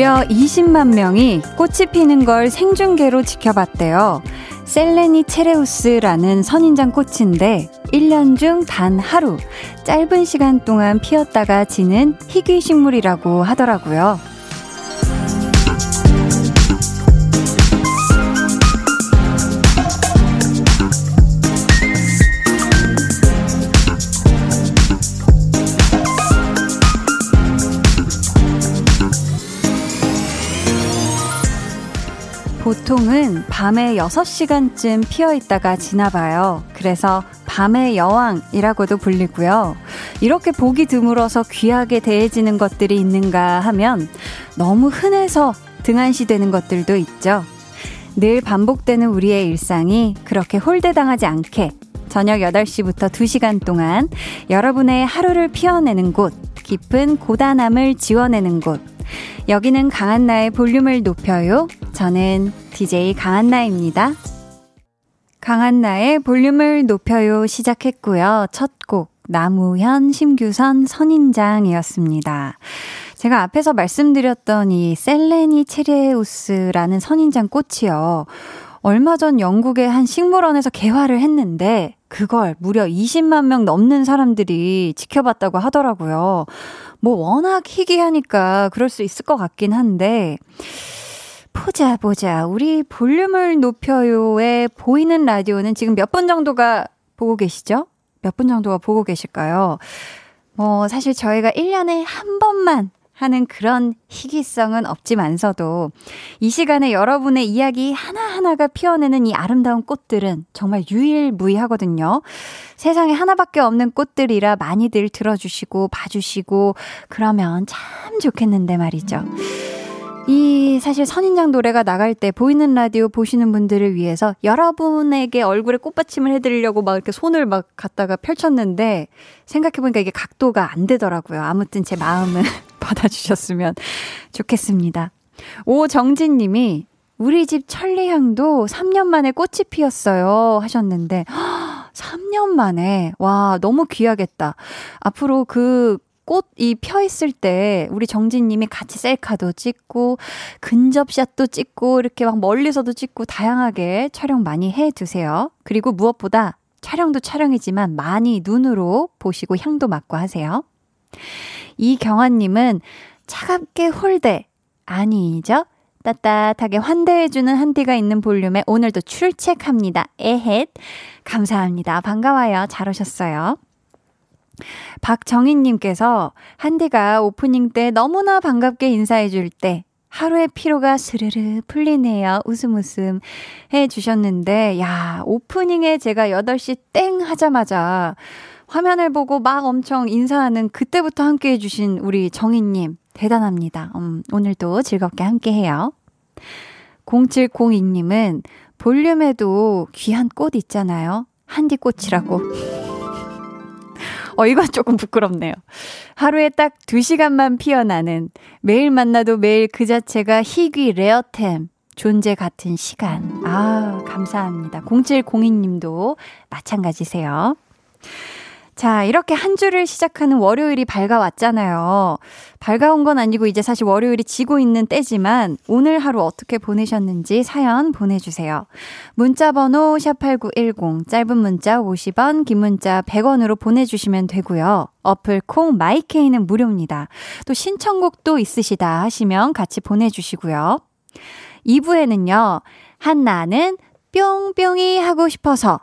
무려 20만 명이 꽃이 피는 걸 생중계로 지켜봤대요. 셀레니 체레우스라는 선인장 꽃인데 1년 중 단 하루 짧은 시간 동안 피었다가 지는 희귀 식물이라고 하더라고요. 보통은 밤에 6시간쯤 피어 있다가 지나봐요. 그래서 밤의 여왕이라고도 불리고요. 이렇게 보기 드물어서 귀하게 대해지는 것들이 있는가 하면 너무 흔해서 등한시 되는 것들도 있죠. 늘 반복되는 우리의 일상이 그렇게 홀대당하지 않게 저녁 8시부터 2시간 동안 여러분의 하루를 피워내는 곳, 깊은 고단함을 지워내는 곳, 여기는 강한나의 볼륨을 높여요. 저는 DJ 강한나입니다. 강한나의 볼륨을 높여요 시작했고요. 첫 곡, 나무현, 심규선, 선인장이었습니다. 제가 앞에서 말씀드렸던 이 셀레니 체리우스라는 선인장 꽃이요. 얼마 전 영국의 한 식물원에서 개화를 했는데 그걸 무려 20만 명 넘는 사람들이 지켜봤다고 하더라고요. 뭐 워낙 희귀하니까 그럴 수 있을 것 같긴 한데 보자 보자 우리 볼륨을 높여요에 보이는 라디오는 지금 몇 분 정도가 보고 계시죠? 몇 분 정도가 보고 계실까요? 뭐 사실 저희가 1년에 한 번만 하는 그런 희귀성은 없지만서도 이 시간에 여러분의 이야기 하나하나가 피어내는 이 아름다운 꽃들은 정말 유일무이하거든요. 세상에 하나밖에 없는 꽃들이라 많이들 들어주시고 봐주시고 그러면 참 좋겠는데 말이죠. 이 사실 선인장 노래가 나갈 때 보이는 라디오 보시는 분들을 위해서 여러분에게 얼굴에 꽃받침을 해드리려고 막 이렇게 손을 막 갖다가 펼쳤는데 생각해보니까 이게 각도가 안 되더라고요. 아무튼 제 마음은 받아주셨으면 좋겠습니다. 오정진 님이 우리 집 천리향도 3년 만에 꽃이 피었어요 하셨는데 3년 만에 와 너무 귀하겠다. 앞으로 그 꽃이 펴 있을 때 우리 정진 님이 같이 셀카도 찍고 근접샷도 찍고 이렇게 막 멀리서도 찍고 다양하게 촬영 많이 해 두세요. 그리고 무엇보다 촬영도 촬영이지만 많이 눈으로 보시고 향도 맡고 하세요. 이경아님은 차갑게 홀대 아니죠? 따뜻하게 환대해주는 한디가 있는 볼륨에 오늘도 출첵합니다. 에헷. 감사합니다. 반가워요. 잘 오셨어요. 박정희님께서 한디가 오프닝 때 너무나 반갑게 인사해줄 때 하루의 피로가 스르르 풀리네요. 웃음 웃음 해 주셨는데, 야, 오프닝에 제가 8시 땡 하자마자 화면을 보고 막 엄청 인사하는 그때부터 함께 해주신 우리 정희님, 대단합니다. 음, 오늘도 즐겁게 함께 해요. 0702님은 볼륨에도 귀한 꽃 있잖아요. 한디꽃이라고. 어, 이건 조금 부끄럽네요. 하루에 딱 2시간만 피어나는 매일 만나도 매일 그 자체가 희귀 레어템. 존재 같은 시간. 아, 감사합니다. 0702님도 마찬가지세요. 자, 이렇게 한 주를 시작하는 월요일이 밝아왔잖아요. 밝아온 건 아니고 이제 사실 월요일이 지고 있는 때지만 오늘 하루 어떻게 보내셨는지 사연 보내주세요. 문자번호 샵8910, 짧은 문자 50원, 긴 문자 100원으로 보내주시면 되고요. 어플 콩 마이케이는 무료입니다. 또 신청곡도 있으시다 하시면 같이 보내주시고요. 2부에는요, 한나는 뿅뿅이 하고 싶어서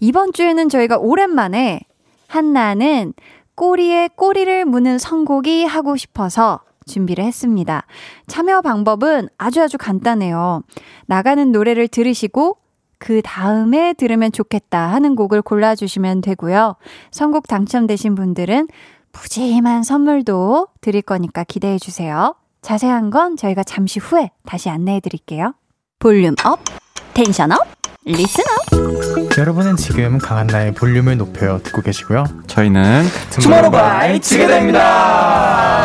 이번 주에는 저희가 오랜만에 한나는 꼬리에 꼬리를 무는 선곡이 하고 싶어서 준비를 했습니다. 참여 방법은 아주 아주 간단해요. 나가는 노래를 들으시고 그 다음에 들으면 좋겠다 하는 곡을 골라주시면 되고요. 선곡 당첨되신 분들은 푸짐한 선물도 드릴 거니까 기대해 주세요. 자세한 건 저희가 잠시 후에 다시 안내해 드릴게요. volume up, tension up, up. 여러분은 지금 강한나의 볼륨을 높여 듣고 계시고요. 저희는 투모로우 바이 투게더입니다.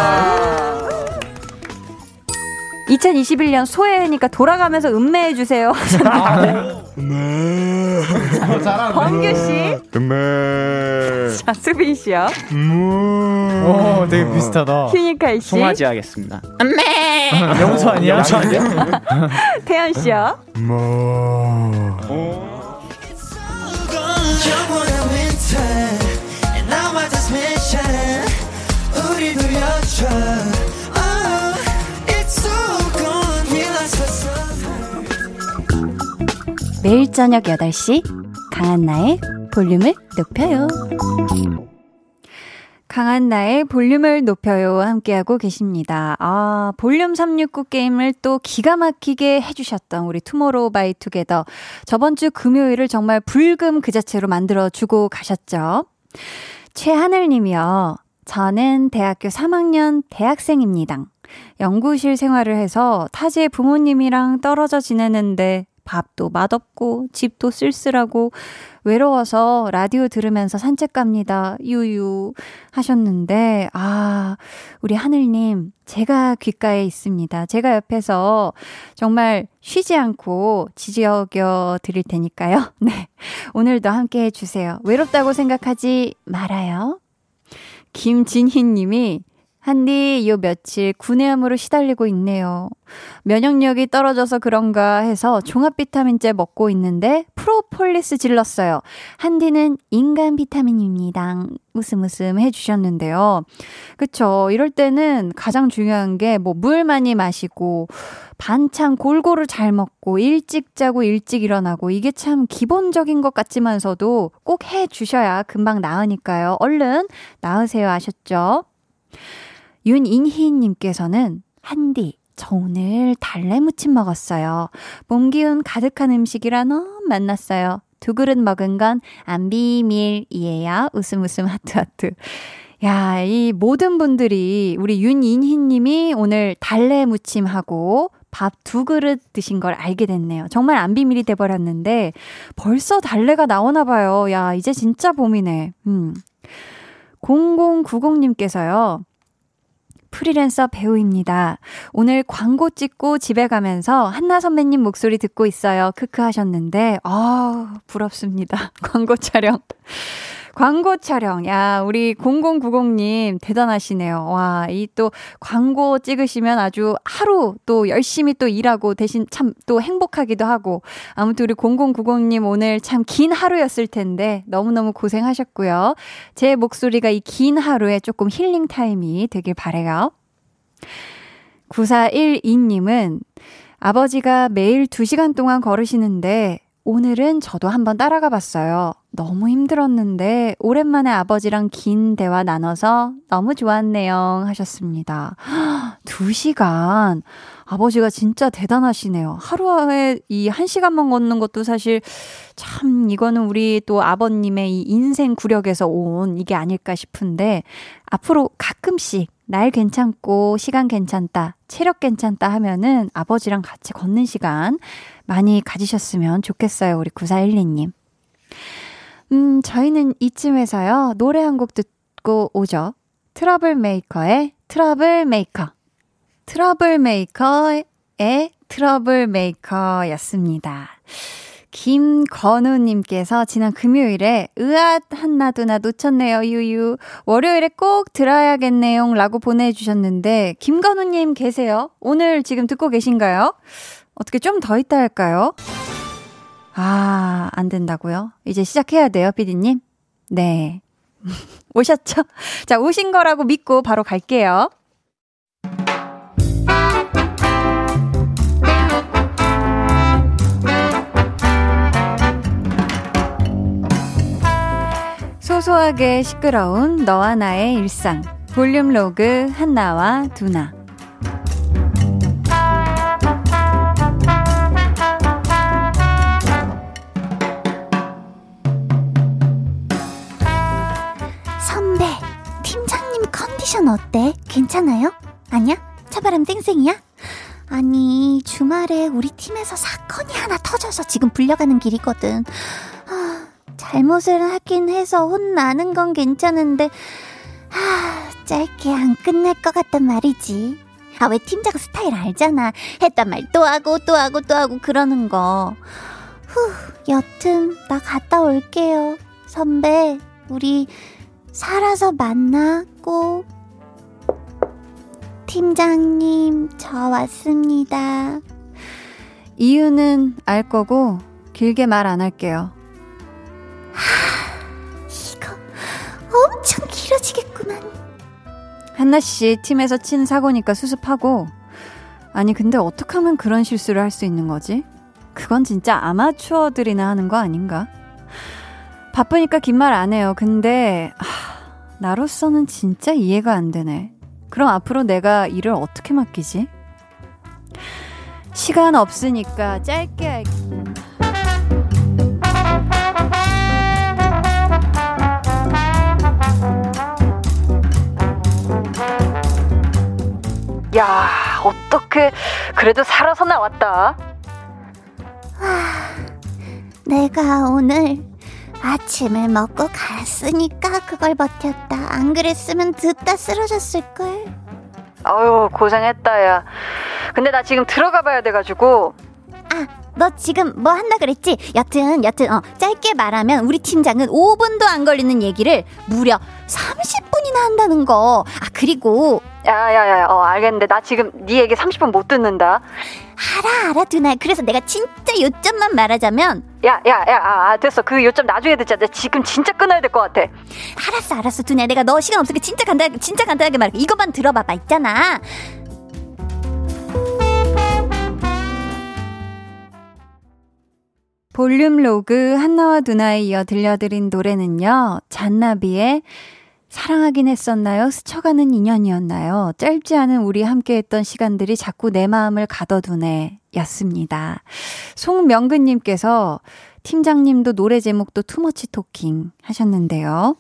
2021년 소해니까 돌아가면서 음매해 주세요. 네. 범규 씨. 자, 수빈 씨요. 오, 되게 비슷하다. 휴니칼 씨. 송아지 하겠습니다. 영수 아니야? 영수 아니야? 태연 씨요. 매일 저녁 8시 강한나의 볼륨을 높여요. 강한나의 볼륨을 높여요. 함께하고 계십니다. 아, 볼륨 369 게임을 또 기가 막히게 해주셨던 우리 투모로우 바이 투게더. 저번 주 금요일을 정말 불금 그 자체로 만들어주고 가셨죠. 최하늘 님이요. 저는 대학교 3학년 대학생입니다. 연구실 생활을 해서 타지의 부모님이랑 떨어져 지내는데 밥도 맛없고 집도 쓸쓸하고 외로워서 라디오 들으면서 산책 갑니다. 유유 하셨는데 아, 우리 하늘님 제가 귓가에 있습니다. 제가 옆에서 정말 쉬지 않고 지지어겨 드릴 테니까요. 네. 오늘도 함께 해 주세요. 외롭다고 생각하지 말아요. 김진희 님이 한디 요 며칠 구내염으로 시달리고 있네요. 면역력이 떨어져서 그런가 해서 종합 비타민제 먹고 있는데 프로폴리스 질렀어요. 한디는 인간 비타민입니다. 웃음 웃음 해주셨는데요. 그쵸. 이럴 때는 가장 중요한 게 뭐 물 많이 마시고 반찬 골고루 잘 먹고 일찍 자고 일찍 일어나고 이게 참 기본적인 것 같지만서도 꼭 해 주셔야 금방 나으니까요. 얼른 나으세요. 아셨죠? 윤인희님께서는 한디, 저 오늘 달래무침 먹었어요. 몸 기운 가득한 음식이라 너무 만났어요. 두 그릇 먹은 건 안 비밀이에요. 웃음 웃음 하트 하트. 야, 이 모든 분들이 우리 윤인희 님이 오늘 달래 무침하고 밥 두 그릇 드신 걸 알게 됐네요. 정말 안 비밀이 돼버렸는데 벌써 달래가 나오나 봐요. 야, 이제 진짜 봄이네. 음. 0090님께서요. 프리랜서 배우입니다. 오늘 광고 찍고 집에 가면서 한나 선배님 목소리 듣고 있어요. 크크 하셨는데, 아, 부럽습니다. 광고 촬영. 광고 촬영. 야, 우리 0090님 대단하시네요. 와, 이 또 광고 찍으시면 아주 하루 또 열심히 또 일하고 대신 참 또 행복하기도 하고. 아무튼 우리 0090님 오늘 참 긴 하루였을 텐데 너무너무 고생하셨고요. 제 목소리가 이 긴 하루에 조금 힐링 타임이 되길 바래요. 9412님은 아버지가 매일 2시간 동안 걸으시는데 오늘은 저도 한번 따라가 봤어요. 너무 힘들었는데 오랜만에 아버지랑 긴 대화 나눠서 너무 좋았네요 하셨습니다. 2시간. 아버지가 진짜 대단하시네요. 하루에 이 1시간만 걷는 것도 사실 참 이거는 우리 또 아버님의 이 인생 구력에서 온 이게 아닐까 싶은데 앞으로 가끔씩 날 괜찮고 시간 괜찮다, 체력 괜찮다 하면은 아버지랑 같이 걷는 시간 많이 가지셨으면 좋겠어요. 우리 9412님. 음, 저희는 이쯤에서요. 노래 한 곡 듣고 오죠. 트러블 메이커의 트러블 메이커. 트러블 메이커의 트러블 메이커였습니다. 김건우님께서 지난 금요일에 으앗 한나두나 놓쳤네요 유유 월요일에 꼭 들어야겠네요 라고 보내주셨는데 김건우님 계세요? 오늘 지금 듣고 계신가요? 어떻게 좀 더 있다 할까요? 아, 안 된다고요? 이제 시작해야 돼요, 피디님? 네. 오셨죠? 자, 오신 거라고 믿고 바로 갈게요. 소소하게 시끄러운 너와 나의 일상. 볼륨 로그 한나와 두나. 어때? 괜찮아요? 아니야? 차바람 쌩쌩이야? 아니, 주말에 우리 팀에서 사건이 하나 터져서 지금 불려가는 길이거든. 아, 잘못을 하긴 해서 혼나는 건 괜찮은데, 아, 짧게 안 끝날 것 같단 말이지. 아, 왜 팀장 스타일 알잖아. 했단 말 또 하고 또 하고 또 하고 그러는 거. 후, 여튼 나 갔다 올게요. 선배, 우리 살아서 만나 꼭. 팀장님, 저 왔습니다. 이유는 알 거고 길게 말 안 할게요. 하, 이거 엄청 길어지겠구만. 한나 씨 팀에서 친 사고니까 수습하고 아니 근데 어떻게 하면 그런 실수를 할 수 있는 거지? 그건 진짜 아마추어들이나 하는 거 아닌가? 바쁘니까 긴 말 안 해요. 근데 하, 나로서는 진짜 이해가 안 되네. 그럼 앞으로 내가 일을 어떻게 맡기지? 시간 없으니까 짧게 할... 야, 어떻게 그래도 살아서 나왔다. 와, 내가 오늘 아침을 먹고 갔으니까 그걸 버텼다. 안 그랬으면 듣다 쓰러졌을 걸. 아유, 고생했다, 야. 근데 나 지금 들어가 봐야 돼가지고. 아, 너 지금 뭐 한다 그랬지? 여튼, 여튼, 어, 짧게 말하면 우리 팀장은 5분도 안 걸리는 얘기를 무려 30분이나 한다는 거. 아, 그리고. 야 야 야, 어, 알겠는데. 나 지금 네 얘기 30분 못 듣는다. 알아, 알아, 두나. 그래서 내가 진짜 요점만 말하자면. 야, 야, 야, 아, 아 됐어. 그 요점 나중에 듣자. 나 지금 진짜 끊어야 될 것 같아. 알았어, 알았어, 두나. 내가 너 시간 없으니까 진짜 간단, 진짜 간단하게 말할게. 이것만 들어봐봐, 있잖아. 볼륨 로그 한나와 두나에 이어 들려드린 노래는요. 잔나비의 사랑하긴 했었나요? 스쳐가는 인연이었나요? 짧지 않은 우리 함께 했던 시간들이 자꾸 내 마음을 가둬두네. 였습니다. 송명근님께서 팀장님도 노래 제목도 투머치 토킹 하셨는데요.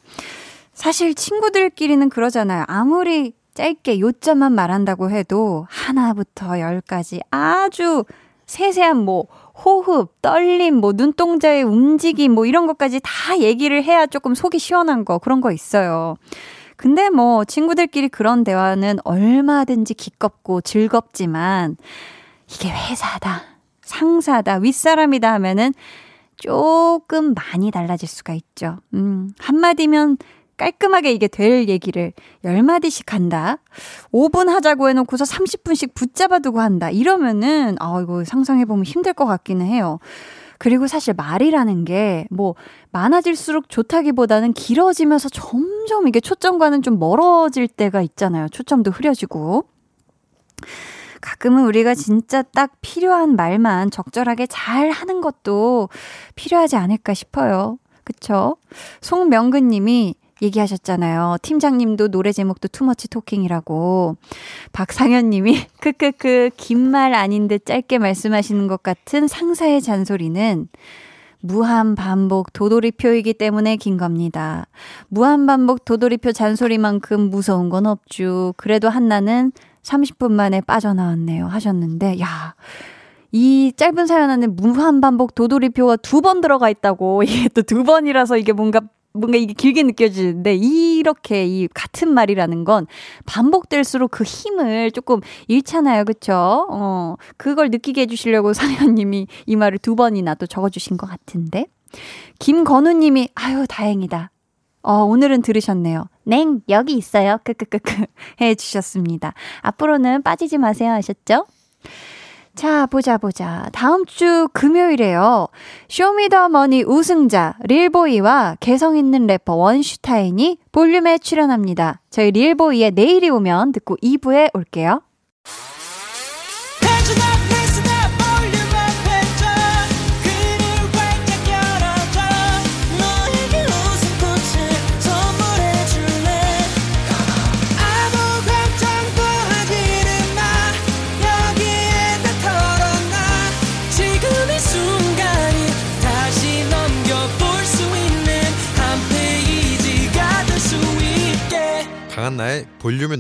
사실 친구들끼리는 그러잖아요. 아무리 짧게 요점만 말한다고 해도 하나부터 열까지 아주 세세한 뭐 호흡, 떨림, 뭐 눈동자의 움직임, 뭐 이런 것까지 다 얘기를 해야 조금 속이 시원한 거, 그런 거 있어요. 근데 뭐 친구들끼리 그런 대화는 얼마든지 기껍고 즐겁지만 이게 회사다, 상사다, 윗사람이다 하면은 조금 많이 달라질 수가 있죠. 음, 한마디면 깔끔하게 이게 될 얘기를 10마디씩 한다. 5분 하자고 해놓고서 30분씩 붙잡아두고 한다. 이러면은, 아, 이거 상상해보면 힘들 것 같기는 해요. 그리고 사실 말이라는 게 뭐 많아질수록 좋다기보다는 길어지면서 점점 이게 초점과는 좀 멀어질 때가 있잖아요. 초점도 흐려지고. 가끔은 우리가 진짜 딱 필요한 말만 적절하게 잘 하는 것도 필요하지 않을까 싶어요. 그쵸? 송명근 님이 얘기하셨잖아요. 팀장님도 노래 제목도 투머치 토킹이라고. 박상현 님이 크크크 긴 말 아닌 듯 짧게 말씀하시는 것 같은 상사의 잔소리는 무한 반복 도돌이표이기 때문에 긴 겁니다. 무한 반복 도돌이표 잔소리만큼 무서운 건 없죠. 그래도 한나는 30분 만에 빠져나왔네요. 하셨는데, 야. 이 짧은 사연 안에 무한 반복 도돌이표가 두 번 들어가 있다고. 이게 또 두 번이라서 이게 뭔가 뭔가 이게 길게 느껴지는데 이렇게 이 같은 말이라는 건 반복될수록 그 힘을 조금 잃잖아요. 그쵸? 어, 그걸 느끼게 해 주시려고 사연 님이 이 말을 두 번이나 또 적어 주신 것 같은데. 김건우 님이, 아유, 다행이다. 어, 오늘은 들으셨네요. 냉, 여기 있어요. 끄끄끄끄 해주셨습니다. 앞으로는 빠지지 마세요. 하셨죠? 자, 보자, 보자. 다음 주 금요일에요. 쇼미더머니 우승자 릴보이와 개성 있는 래퍼 원슈타인이 볼륨에 출연합니다. 저희 릴보이의 내일이 오면 듣고 2부에 올게요.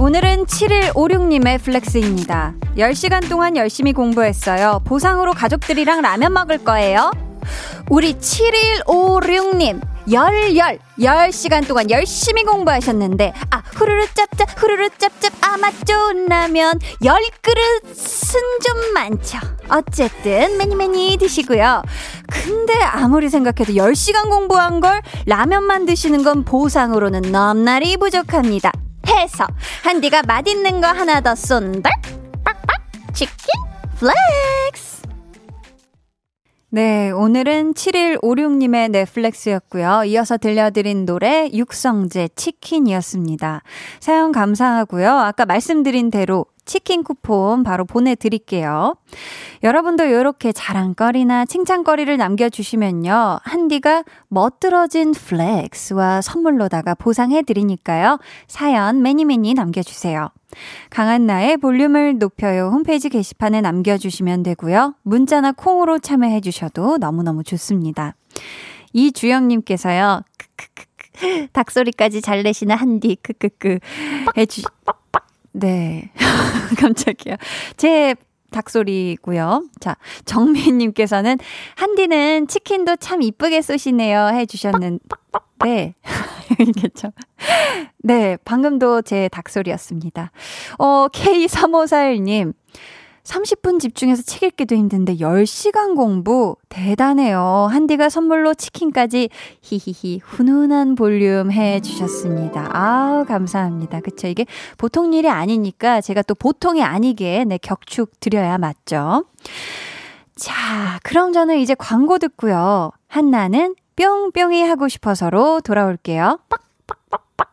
오늘은 7156님의 flex입니다. 10시간 동안 열심히 공부했어요. 보상으로 가족들이랑 라면 먹을 거예요. 우리 7156님, 열열, 10시간 동안 열심히 공부하셨는데, 아, 후루루 짭짭, 후루루 짭짭, 아마 좋은 라면, 10그릇은 좀 많죠. 어쨌든, 매니 매니 드시고요. 근데 아무리 생각해도 10시간 공부한 걸 라면만 드시는 건 보상으로는 넘날이 부족합니다. 해서, 한디가 맛있는 거 하나 더 쏜다? 빡빡, 치킨 flex! 네, 오늘은 7156님의 flex였고요. 이어서 들려드린 노래 육성재 치킨이었습니다. 사연 감사하고요. 아까 말씀드린 대로 치킨 쿠폰 바로 보내드릴게요. 여러분도 이렇게 자랑거리나 칭찬거리를 남겨주시면요. 한디가 멋들어진 flex와 선물로다가 보상해드리니까요. 사연 매니 매니 남겨주세요. 강한나의 볼륨을 높여요 홈페이지 게시판에 남겨주시면 되고요. 문자나 콩으로 참여해주셔도 너무너무 좋습니다. 이주영님께서요. 크크크크 닭소리까지 잘 내시는 한디 크크크 해주 네. 깜짝이야. 제 닭소리고요. 자, 정민님께서는 한디는 치킨도 참 이쁘게 쏘시네요 해주셨는데, 네. 이겠죠. 네, 방금도 제 닭소리였습니다. 어, K3541님. 30분 집중해서 책 읽기도 힘든데 10시간 공부 대단해요. 한디가 선물로 치킨까지 히히히 훈훈한 볼륨 해 주셨습니다. 아우 감사합니다. 그쵸 이게 보통 일이 아니니까 제가 또 보통이 아니게 네 격축 드려야 맞죠. 자, 그럼 저는 이제 광고 듣고요. 한나는 뿅뿅이 하고 싶어서로 돌아올게요. 빡빡빡빡.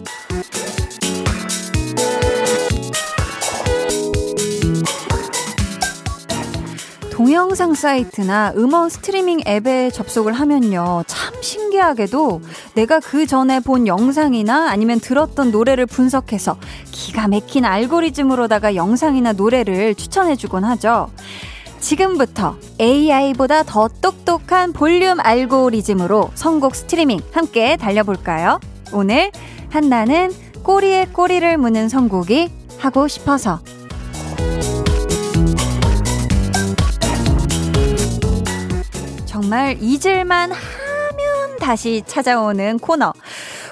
동영상 사이트나 음원 스트리밍 앱에 접속을 하면요. 참 신기하게도 내가 그 전에 본 영상이나 아니면 들었던 노래를 분석해서 기가 막힌 알고리즘으로다가 영상이나 노래를 추천해주곤 하죠. 지금부터 AI보다 더 똑똑한 볼륨 알고리즘으로 선곡 스트리밍 함께 달려볼까요? 오늘 한나는 꼬리에 꼬리를 무는 선곡이 하고 싶어서 정말 잊을만 하면 다시 찾아오는 코너.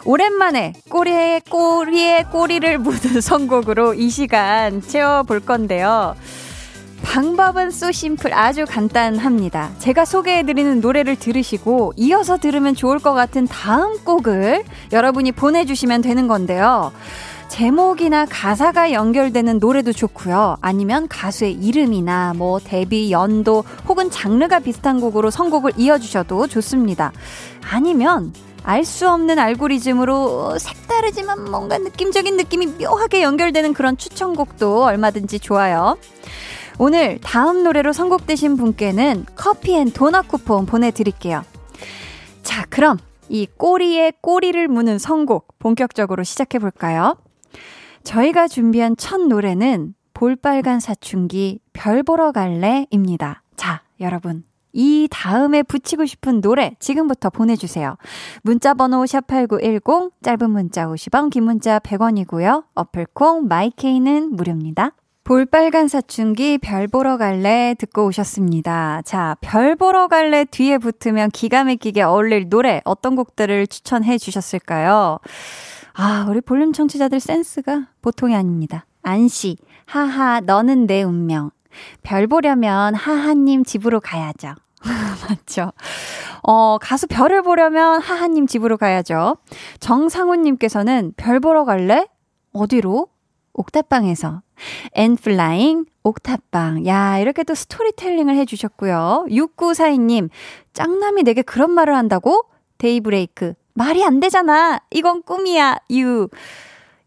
오랜만에 꼬리에 꼬리에 꼬리를 묻은 선곡으로 이 시간 채워볼 건데요. 방법은 쏘 심플 아주 간단합니다. 제가 소개해드리는 노래를 들으시고 이어서 들으면 좋을 것 같은 다음 곡을 여러분이 보내주시면 되는 건데요. 제목이나 가사가 연결되는 노래도 좋고요. 아니면 가수의 이름이나 뭐 데뷔 연도 혹은 장르가 비슷한 곡으로 선곡을 이어주셔도 좋습니다. 아니면 알수 없는 알고리즘으로 색다르지만 뭔가 느낌적인 느낌이 묘하게 연결되는 그런 추천곡도 얼마든지 좋아요. 오늘 다음 노래로 선곡되신 분께는 커피 and 도넛 쿠폰 보내드릴게요. 자, 그럼 이 꼬리에 꼬리를 무는 선곡 본격적으로 시작해볼까요? 저희가 준비한 첫 노래는 볼빨간 사춘기 별 보러 갈래입니다. 자, 여러분. 이 다음에 붙이고 싶은 노래 지금부터 보내주세요. 문자번호 샵8910, 짧은 문자 50원, 긴 문자 100원이고요. 어플콩, 마이케이는 무료입니다. 볼빨간 사춘기 별 보러 갈래 듣고 오셨습니다. 자, 별 보러 갈래 뒤에 붙으면 기가 막히게 어울릴 노래 어떤 곡들을 추천해 주셨을까요? 아, 우리 볼륨 청취자들 센스가 보통이 아닙니다. 안씨, 하하, 너는 내 운명. 별 보려면 하하님 집으로 가야죠. 맞죠? 어, 가수 별을 보려면 하하님 집으로 가야죠. 정상훈님께서는 별 보러 갈래? 어디로? 옥탑방에서. 엔플라잉, 옥탑방. 야, 이렇게 또 스토리텔링을 해주셨고요. 6942님, 짱남이 내게 그런 말을 한다고? 데이브레이크. 말이 안 되잖아. 이건 꿈이야. 유.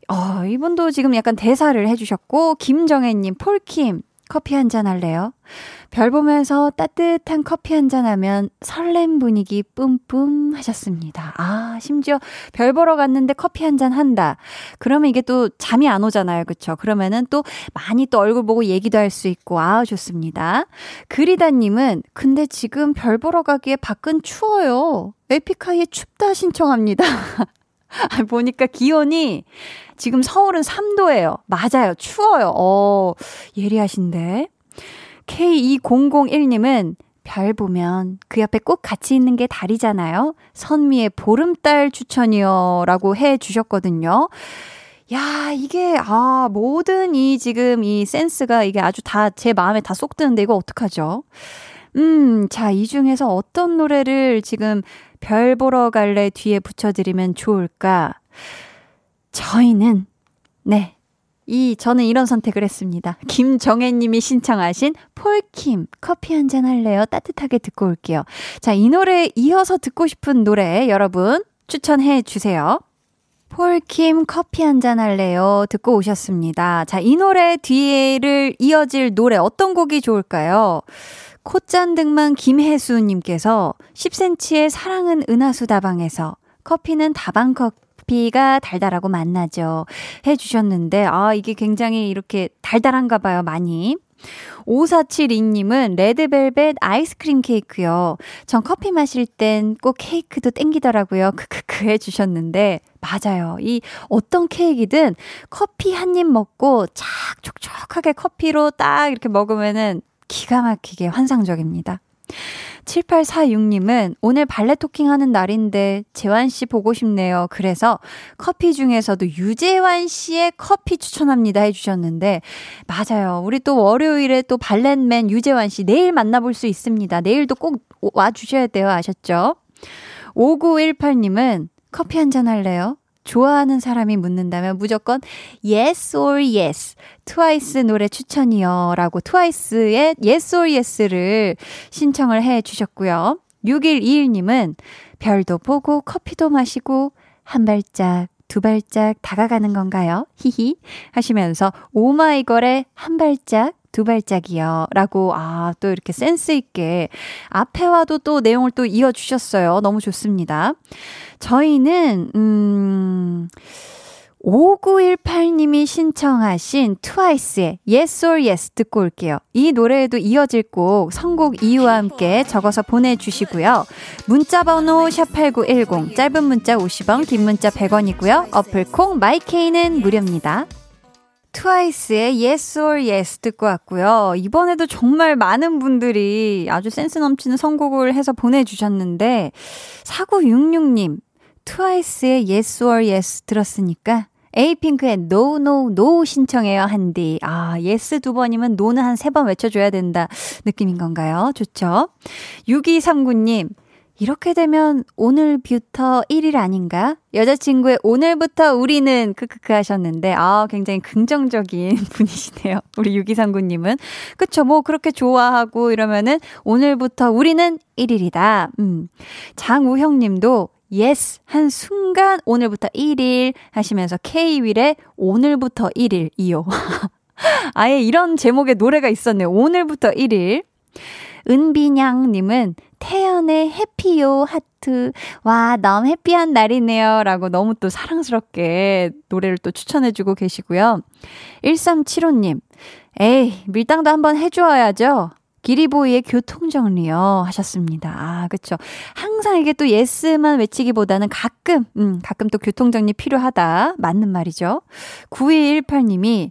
어, 이분도 지금 약간 대사를 해주셨고, 김정혜님, 폴킴, 커피 한 잔 할래요? 별 보면서 따뜻한 커피 한 잔 하면 설렘 분위기 뿜뿜 하셨습니다. 아, 심지어 별 보러 갔는데 커피 한 잔 한다. 그러면 이게 또 잠이 안 오잖아요. 그쵸? 그러면은 또 많이 또 얼굴 보고 얘기도 할 수 있고, 아, 좋습니다. 그리다님은, 근데 지금 별 보러 가기에 밖은 추워요. 에픽하이의 춥다 신청합니다. 보니까 기온이 지금 서울은 3도예요. 맞아요. 추워요. 어, 예리하신데. K2001님은 별 보면 그 옆에 꼭 같이 있는 게 달이잖아요. 선미의 보름달 추천이요. 라고 해 주셨거든요. 야, 이게, 아, 모든 이 지금 이 센스가 이게 아주 다 제 마음에 다 쏙 드는데 이거 어떡하죠? 음, 자, 이 중에서 어떤 노래를 지금 별 보러 갈래 뒤에 붙여드리면 좋을까? 저희는, 네. 이, 저는 이런 선택을 했습니다. 김정혜 님이 신청하신 폴킴, 커피 한 잔 할래요? 따뜻하게 듣고 올게요. 자, 이 노래에 이어서 듣고 싶은 노래 여러분 추천해 주세요. 폴킴 커피 한 잔 할래요? 듣고 오셨습니다. 자, 이 노래 뒤를 이어질 노래 어떤 곡이 좋을까요? 콧잔 등만 김혜수님께서 10cm의 사랑은 은하수 다방에서 커피는 다방 커피 가 달달하고 만나죠. 해 주셨는데, 아, 이게 굉장히 이렇게 달달한가 봐요, 많이. 5472님은 레드벨벳 아이스크림 케이크요. 전 커피 마실 땐 꼭 케이크도 땡기더라고요. 크크크 해주셨는데, 맞아요. 이 어떤 케이크든 커피 한 입 먹고 착 촉촉하게 커피로 딱 이렇게 먹으면은 기가 막히게 환상적입니다. 7846님은 오늘 발레 토킹 하는 날인데 재환 씨 보고 싶네요. 그래서 커피 중에서도 유재환 씨의 커피 추천합니다 해주셨는데 맞아요. 우리 또 월요일에 또 발렛맨 유재환 씨 내일 만나볼 수 있습니다. 내일도 꼭 와주셔야 돼요. 아셨죠? 5918님은 커피 한 잔 할래요? 좋아하는 사람이 묻는다면 무조건 yes or yes. 트와이스 노래 추천이요. 라고 트와이스의 yes or yes를 신청을 해 주셨고요. 6121님은 별도 보고 커피도 마시고 한 발짝 두 발짝 다가가는 건가요? 히히 하시면서 오마이걸의 한 발짝 두 발짝이요. 라고, 아, 또 이렇게 센스 있게 앞에 와도 또 내용을 또 이어주셨어요. 너무 좋습니다. 저희는, 음, 5918님이 신청하신 트와이스의 Yes or Yes 듣고 올게요. 이 노래에도 이어질 곡 선곡 이유와 함께 적어서 보내주시고요. 문자번호 샵8910 짧은 문자 50원 긴 문자 100원이고요. 어플콩 마이케이는 무료입니다. 트와이스의 Yes or Yes 듣고 왔고요. 이번에도 정말 많은 분들이 아주 센스 넘치는 선곡을 해서 보내주셨는데 4966님 트와이스의 Yes or Yes 들었으니까 에이핑크의 No No No 신청해요 한디. 아, yes 두 번이면 no는 한 세 번 외쳐줘야 된다 느낌인 건가요? 좋죠? 6239님 이렇게 되면 오늘부터 1일 아닌가? 여자친구의 오늘부터 우리는 크크크 하셨는데, 아, 굉장히 긍정적인 분이시네요. 우리 6239님은. 그쵸, 뭐, 그렇게 좋아하고 이러면은 오늘부터 우리는 1일이다. 음. 장우형 님도 yes 한 순간 오늘부터 1일 하시면서 K-윌의 오늘부터 1일 이요. 아예 이런 제목의 노래가 있었네요. 오늘부터 1일. 은비냥님은 태연의 해피요 하트. 와, 너무 해피한 날이네요. 라고 너무 또 사랑스럽게 노래를 또 추천해주고 계시고요. 1375님, 에이, 밀당도 한번 해주어야죠. 기리보이의 교통정리요. 하셨습니다. 아, 그쵸. 항상 이게 또 예스만 외치기보다는 가끔, 음, 가끔 또 교통정리 필요하다. 맞는 말이죠. 9218님이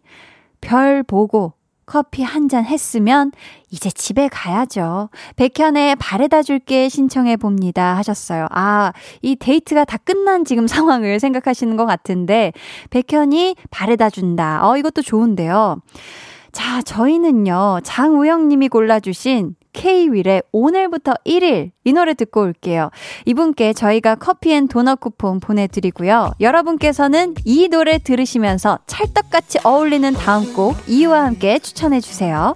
별 보고 커피 한 잔 했으면 이제 집에 가야죠. 백현의 바래다 줄게 신청해 봅니다 하셨어요. 아, 이 데이트가 다 끝난 지금 상황을 생각하시는 것 같은데 백현이 바래다 준다. 어, 이것도 좋은데요. 자, 저희는요. 장우영 님이 골라주신 K-윌의 오늘부터 1일 이 노래 듣고 올게요. 이분께 저희가 커피 and 도넛 쿠폰 보내드리고요. 여러분께서는 이 노래 들으시면서 찰떡같이 어울리는 다음 곡 이유와 함께 추천해주세요.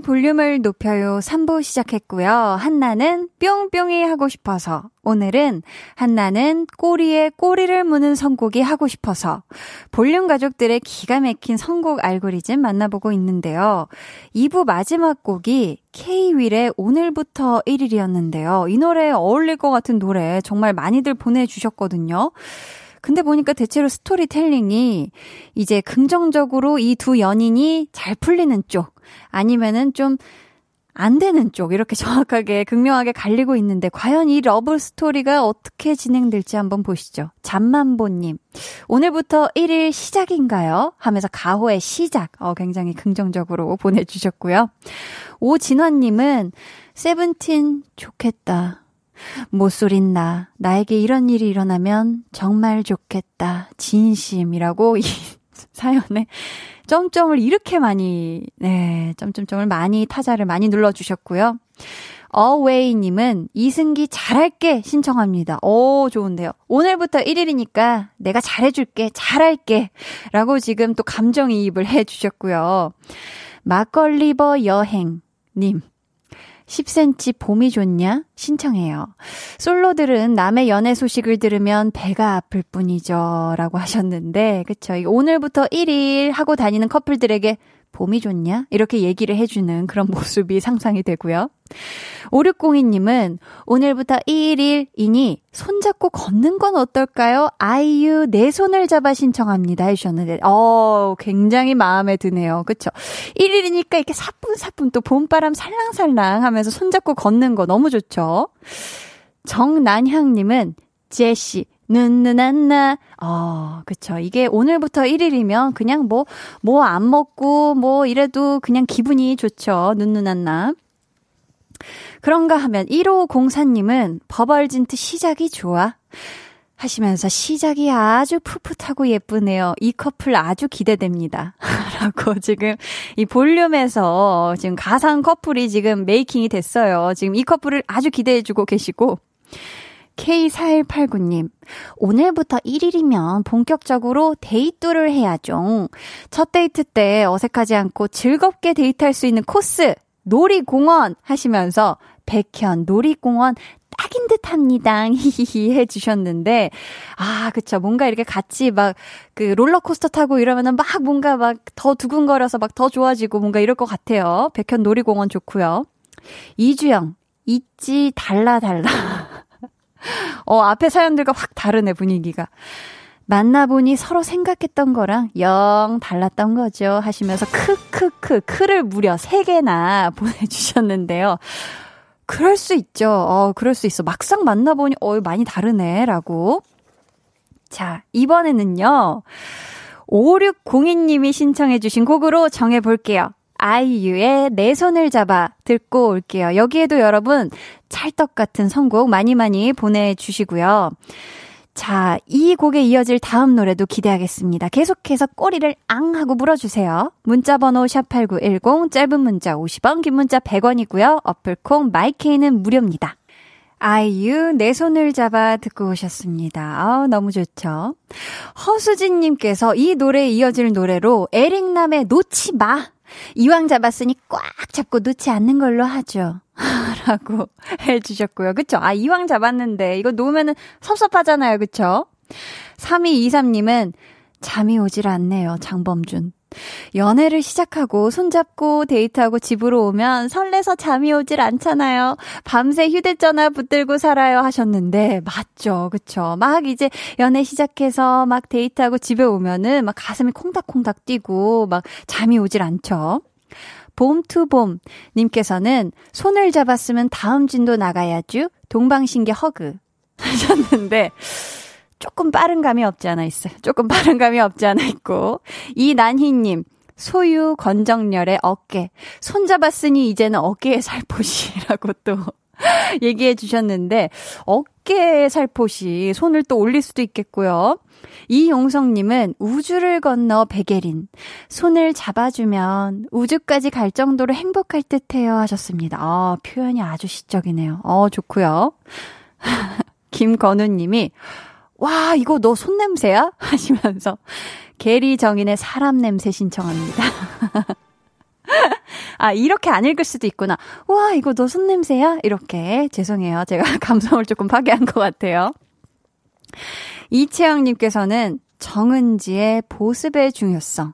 볼륨을 높여요 3부 시작했고요. 한나는 뿅뿅이 하고 싶어서 오늘은 한나는 꼬리에 꼬리를 무는 선곡이 하고 싶어서 볼륨 가족들의 기가 막힌 선곡 알고리즘 만나보고 있는데요. 2부 마지막 곡이 K-윌의 오늘부터 1일이었는데요. 이 노래에 어울릴 것 같은 노래 정말 많이들 보내주셨거든요. 근데 보니까 대체로 스토리텔링이 이제 긍정적으로 이 두 연인이 잘 풀리는 쪽 아니면은 좀 안 되는 쪽 이렇게 정확하게 극명하게 갈리고 있는데 과연 이 러브 스토리가 어떻게 진행될지 한번 보시죠. 잠만보님 오늘부터 1일 시작인가요? 하면서 가호의 시작 어, 굉장히 긍정적으로 보내주셨고요. 오진환님은 세븐틴 좋겠다. 모쏠인 나, 나에게 이런 일이 일어나면 정말 좋겠다. 진심이라고 이 사연에 점점을 이렇게 많이, 네, 점점점을 많이 타자를 많이 눌러주셨고요. 어웨이님은 이승기 잘할게 신청합니다. 오, 좋은데요. 오늘부터 1일이니까 내가 잘해줄게, 잘할게. 라고 지금 또 감정이입을 해주셨고요. 막걸리버 여행님. 10cm 봄이 좋냐? 신청해요. 솔로들은 남의 연애 소식을 들으면 배가 아플 뿐이죠. 라고 하셨는데, 그쵸. 오늘부터 1일 하고 다니는 커플들에게 봄이 좋냐? 이렇게 얘기를 해주는 그런 모습이 상상이 되고요. 5602님은 오늘부터 1일이니 손잡고 걷는 건 어떨까요? 아이유 내 손을 잡아 신청합니다 해주셨는데, 어, 굉장히 마음에 드네요. 그쵸? 1일이니까 이렇게 사뿐사뿐 또 봄바람 살랑살랑 하면서 손잡고 걷는 거 너무 좋죠? 정난향님은 제시, 눈눈안나. 어, 그쵸. 이게 오늘부터 1일이면 그냥 뭐, 뭐 안 먹고 뭐 이래도 그냥 기분이 좋죠. 눈눈안나. 그런가 하면 1호 공사님은 버벌진트 시작이 좋아. 하시면서 시작이 아주 풋풋하고 예쁘네요. 이 커플 아주 기대됩니다. 라고 지금 이 볼륨에서 지금 가상 커플이 지금 메이킹이 됐어요. 지금 이 커플을 아주 기대해주고 계시고. K4189님, 오늘부터 1일이면 본격적으로 데이트를 해야죠. 첫 데이트 때 어색하지 않고 즐겁게 데이트할 수 있는 코스, 놀이공원 하시면서 백현 놀이공원 딱인 듯 합니다. 히히히 해 주셨는데, 아, 그쵸. 뭔가 이렇게 같이 막, 그 롤러코스터 타고 이러면은 막 뭔가 막 더 두근거려서 막 더 좋아지고 뭔가 이럴 것 같아요. 백현 놀이공원 좋고요. 이주영, 있지, 달라, 달라. 어, 앞에 사연들과 확 다르네, 분위기가. 만나보니 서로 생각했던 거랑 영 달랐던 거죠. 하시면서 크크크, 크를 무려 3개나 보내주셨는데요. 그럴 수 있죠. 어, 그럴 수 있어. 막상 만나보니, 어, 많이 다르네. 라고. 자, 이번에는요. 5602님이 신청해주신 곡으로 정해볼게요. 아이유의 내 손을 잡아 듣고 올게요. 여기에도 여러분 찰떡 같은 선곡 많이 많이 보내주시고요. 자, 이 곡에 이어질 다음 노래도 기대하겠습니다. 계속해서 꼬리를 앙 하고 물어주세요. 문자번호 샵8910, 짧은 문자 50원, 긴 문자 100원이고요. 어플콩, 마이케이는 무료입니다. 아이유, 내 손을 잡아 듣고 오셨습니다. 아 너무 좋죠. 허수진님께서 이 노래에 이어질 노래로 에릭남의 놓지 마! 이왕 잡았으니 꽉 잡고 놓지 않는 걸로 하죠. 라고 해주셨고요. 그쵸? 아, 이왕 잡았는데, 이거 놓으면은 섭섭하잖아요. 그쵸? 3223님은 잠이 오질 않네요. 장범준. 연애를 시작하고 손잡고 데이트하고 집으로 오면 설레서 잠이 오질 않잖아요. 밤새 휴대전화 붙들고 살아요 하셨는데 맞죠. 그쵸. 막 이제 연애 시작해서 막 데이트하고 집에 오면은 막 가슴이 콩닥콩닥 뛰고 막 잠이 오질 않죠. 봄투봄 님께서는 손을 잡았으면 다음 진도 나가야죠. 동방신기 허그 하셨는데 조금 빠른 감이 없지 않아 있어요. 조금 빠른 감이 없지 않아 있고. 이난희님, 소유 건정열의 어깨. 손잡았으니 이제는 어깨에 살포시라고 또 얘기해 주셨는데, 어깨에 살포시, 손을 또 올릴 수도 있겠고요. 이용성님은 우주를 건너 베게린. 손을 잡아주면 우주까지 갈 정도로 행복할 듯 해요 하셨습니다. 아, 표현이 아주 시적이네요. 어, 좋고요. 김건우님이 와, 이거 너 손냄새야? 하시면서 게리 정인의 사람 냄새 신청합니다. 아, 이렇게 안 읽을 수도 있구나. 와, 이거 너 손냄새야? 이렇게. 죄송해요. 제가 감성을 조금 파괴한 것 같아요. 이채영님께서는 정은지의 보습의 중요성.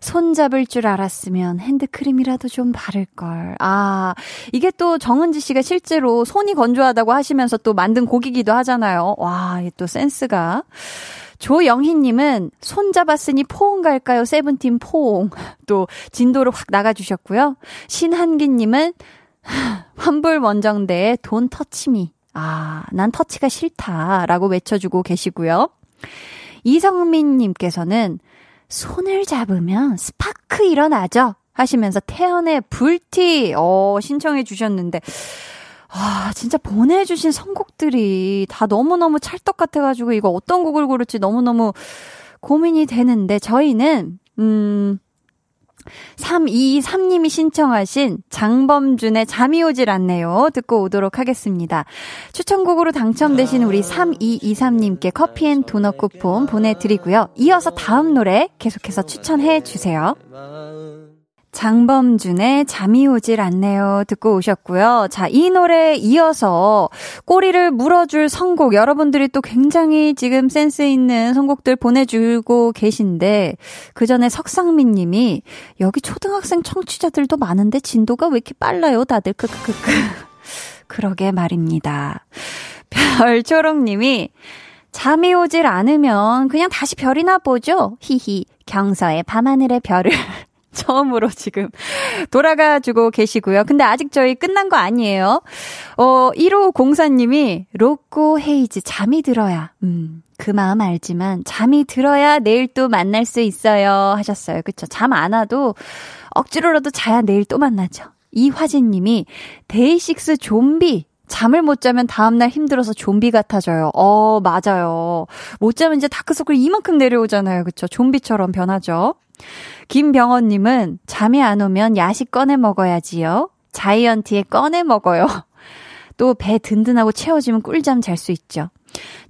손 잡을 줄 알았으면 핸드크림이라도 좀 바를걸. 아, 이게 또 정은지 씨가 실제로 손이 건조하다고 하시면서 또 만든 곡이기도 하잖아요. 와, 이게 또 센스가. 조영희님은 손 잡았으니 포옹 갈까요? 세븐틴 포옹. 또 진도를 확 나가주셨고요. 신한기님은 환불 원정대의 돈 터치미. 아, 난 터치가 싫다. 라고 외쳐주고 계시고요. 이성민님께서는 손을 잡으면 스파크 일어나죠? 하시면서 태연의 불티, 어, 신청해 주셨는데, 아, 진짜 보내주신 선곡들이 다 너무너무 찰떡 같아가지고 이거 어떤 곡을 고를지 너무너무 고민이 되는데 저희는, 음, 323님이 신청하신 장범준의 잠이 오질 않네요. 듣고 오도록 하겠습니다. 추천곡으로 당첨되신 우리 3223님께 커피 and 도넛 쿠폰 보내드리고요. 이어서 다음 노래 계속해서 추천해 주세요. 장범준의 잠이 오질 않네요. 듣고 오셨고요. 자, 이 노래에 이어서 꼬리를 물어줄 선곡. 여러분들이 또 굉장히 지금 센스 있는 선곡들 보내주고 계신데, 그 전에 석상민 님이, 여기 초등학생 청취자들도 많은데 진도가 왜 이렇게 빨라요, 다들. 크크크크. 그러게 말입니다. 별초롱 님이, 잠이 오질 않으면 그냥 다시 별이나 보죠. 히히. 경서의 밤하늘의 별을 처음으로 지금 돌아가지고 계시고요. 근데 아직 저희 끝난 거 아니에요. 어, 1호 공사님이 로꼬 헤이즈 잠이 들어야. 음, 그 마음 알지만 잠이 들어야 내일 또 만날 수 있어요. 하셨어요. 그쵸? 잠 안 와도 억지로라도 자야 내일 또 만나죠. 이화진 님이 데이식스 좀비 잠을 못 자면 다음날 힘들어서 좀비 같아져요. 어, 맞아요. 못 자면 이제 다크서클 이만큼 내려오잖아요. 그쵸? 좀비처럼 변하죠. 김병원님은 잠이 안 오면 야식 꺼내 먹어야지요. 자이언티에 꺼내 먹어요. 또 배 든든하고 채워지면 꿀잠 잘 수 있죠.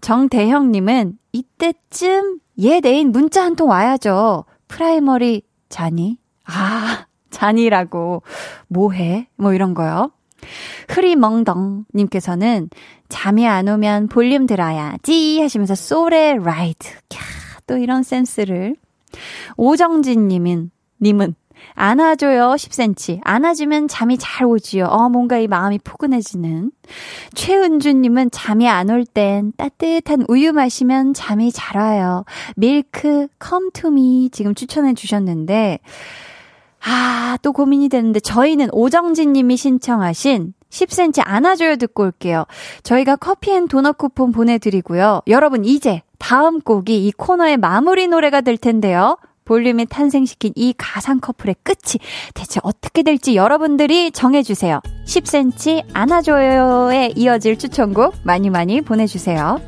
정대형님은 이때쯤 옛 애인 문자 한 통 와야죠. 프라이머리 자니? 아, 자니라고. 뭐해? 뭐 이런 거요. 흐리멍덩님께서는 잠이 안 오면 볼륨 들어야지 하시면서 쏠의 Ride. 캬, 또 이런 센스를. 오정진 님은, 님은, 안아줘요, 10cm. 안아주면 잠이 잘 오지요. 어, 뭔가 이 마음이 포근해지는. 최은주님은 잠이 안 올 땐 따뜻한 우유 마시면 잠이 잘 와요. 밀크, Come to Me 지금 추천해 주셨는데, 아, 또 고민이 되는데, 저희는 오정진 님이 신청하신 10cm 안아줘요 듣고 올게요. 저희가 커피 and 도넛 쿠폰 보내드리고요. 여러분, 이제 다음 곡이 이 코너의 마무리 노래가 될 텐데요. 볼륨이 탄생시킨 이 가상 커플의 끝이 대체 어떻게 될지 여러분들이 정해주세요. 10cm 안아줘요에 이어질 추천곡 많이 많이 보내주세요.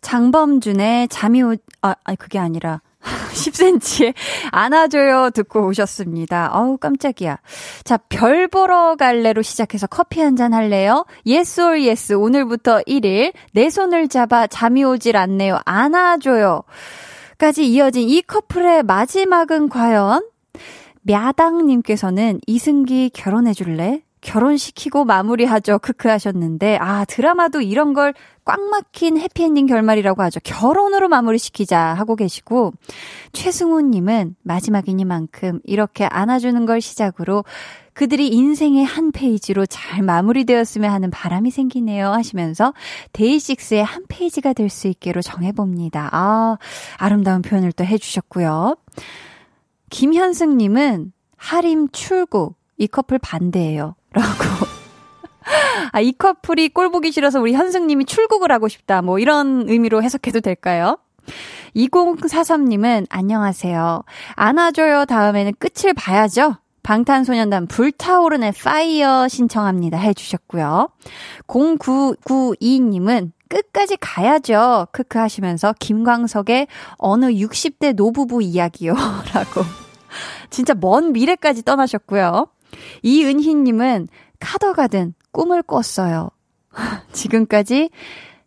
장범준의 잠이 오, 아, 그게 아니라. 10cm에 안아줘요 듣고 오셨습니다. 어우, 깜짝이야. 자, 별 보러 갈래로 시작해서 커피 한 잔 할래요? yes or yes. 오늘부터 1일. 내 손을 잡아 잠이 오질 않네요. 안아줘요. 까지 이어진 이 커플의 마지막은 과연? 먀당님께서는 이승기 결혼해줄래? 결혼시키고 마무리하죠. 크크 하셨는데, 아, 드라마도 이런 걸 꽉 막힌 해피엔딩 결말이라고 하죠. 결혼으로 마무리시키자 하고 계시고, 최승우님은 마지막이니만큼 이렇게 안아주는 걸 시작으로 그들이 인생의 한 페이지로 잘 마무리되었으면 하는 바람이 생기네요 하시면서 데이식스의 한 페이지가 될 수 있게로 정해봅니다. 아, 아름다운 표현을 또 해주셨고요. 김현승님은 하림 출국, 이 커플 반대예요. 라고. 아, 이 커플이 꼴 보기 싫어서 우리 현승님이 출국을 하고 싶다. 뭐 이런 의미로 해석해도 될까요? 2043님은 안녕하세요. 안아줘요 다음에는 끝을 봐야죠. 방탄소년단 불타오르네 Fire 신청합니다 해주셨고요. 0992님은 끝까지 가야죠. 크크 하시면서 김광석의 어느 60대 노부부 이야기요. 라고. 진짜 먼 미래까지 떠나셨고요. 이은희님은 카더가 든 꿈을 꿨어요. 지금까지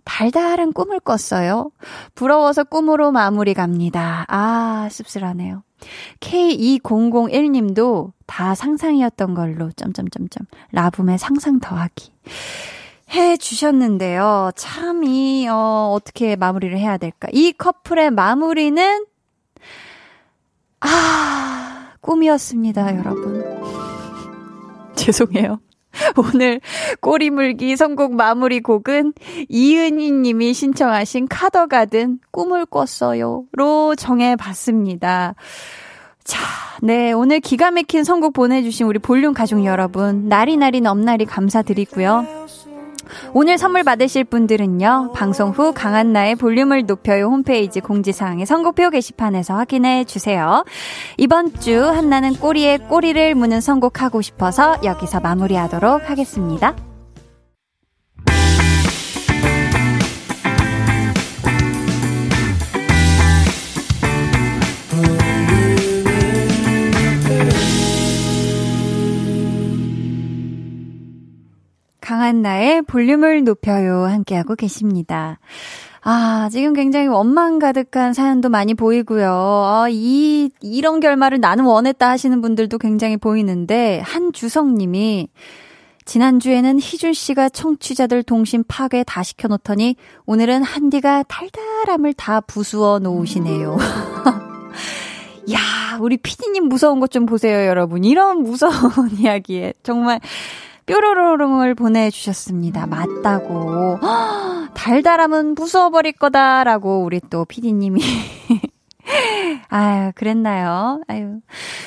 달달한 꿈을 꿨어요. 부러워서 꿈으로 마무리 갑니다. 아, 씁쓸하네요. K2001님도 다 상상이었던 걸로, 점점점점, 라붐의 상상 더하기. 해 주셨는데요. 참, 이, 어, 어떻게 마무리를 해야 될까? 이 커플의 마무리는, 아, 꿈이었습니다, 여러분. 죄송해요. 오늘 꼬리물기 선곡 마무리 곡은 이은희 님이 신청하신 카더가든 꿈을 꿨어요 로 정해봤습니다. 자, 네, 오늘 기가 막힌 선곡 보내주신 우리 볼륨 가족 여러분, 나리나리 넘나리 감사드리고요. 오늘 선물 받으실 분들은요, 방송 후 강한나의 볼륨을 높여요 홈페이지 공지사항의 선곡표 게시판에서 확인해 주세요. 이번 주 한나는 꼬리에 꼬리를 무는 선곡하고 싶어서 여기서 마무리하도록 하겠습니다. 강한 나의 볼륨을 높여요. 함께하고 계십니다. 아, 지금 굉장히 원망 가득한 사연도 많이 보이고요. 아, 이, 이런 결말을 나는 원했다 하시는 분들도 굉장히 보이는데, 한주성 님이, 지난주에는 희준 씨가 청취자들 동심 파괴 다 시켜놓더니, 오늘은 한디가 달달함을 다 부수어 놓으시네요. 야, 우리 피디님 무서운 것 좀 보세요, 여러분. 이런 무서운 이야기에. 정말, 뾰로로롱을 보내주셨습니다. 맞다고. 달달함은 부숴버릴 거다라고 우리 또 피디님이. 아유, 그랬나요? 아유.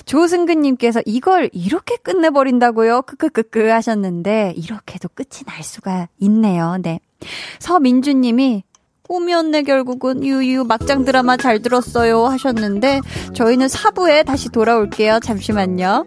조승근님께서 이걸 이렇게 끝내버린다고요? 크크크크 하셨는데, 이렇게도 끝이 날 수가 있네요. 네. 서민주님이 꿈이었네, 결국은. 유유, 막장 드라마 잘 들었어요. 하셨는데, 저희는 4부에 다시 돌아올게요. 잠시만요.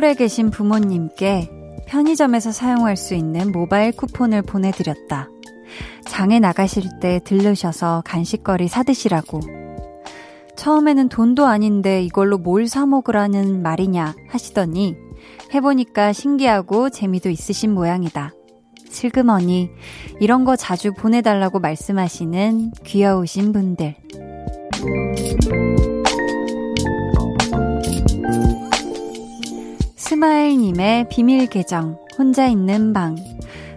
시골에 계신 부모님께 편의점에서 사용할 수 있는 모바일 쿠폰을 보내드렸다. 장에 나가실 때 들르셔서 간식거리 사드시라고. 처음에는 돈도 아닌데 이걸로 뭘 사먹으라는 말이냐 하시더니 해보니까 신기하고 재미도 있으신 모양이다. 슬그머니 이런 거 자주 보내달라고 말씀하시는 귀여우신 분들. 스마일님의 비밀 계정, 혼자 있는 방.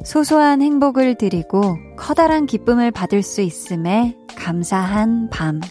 소소한 행복을 드리고 커다란 기쁨을 받을 수 있음에 감사한 밤.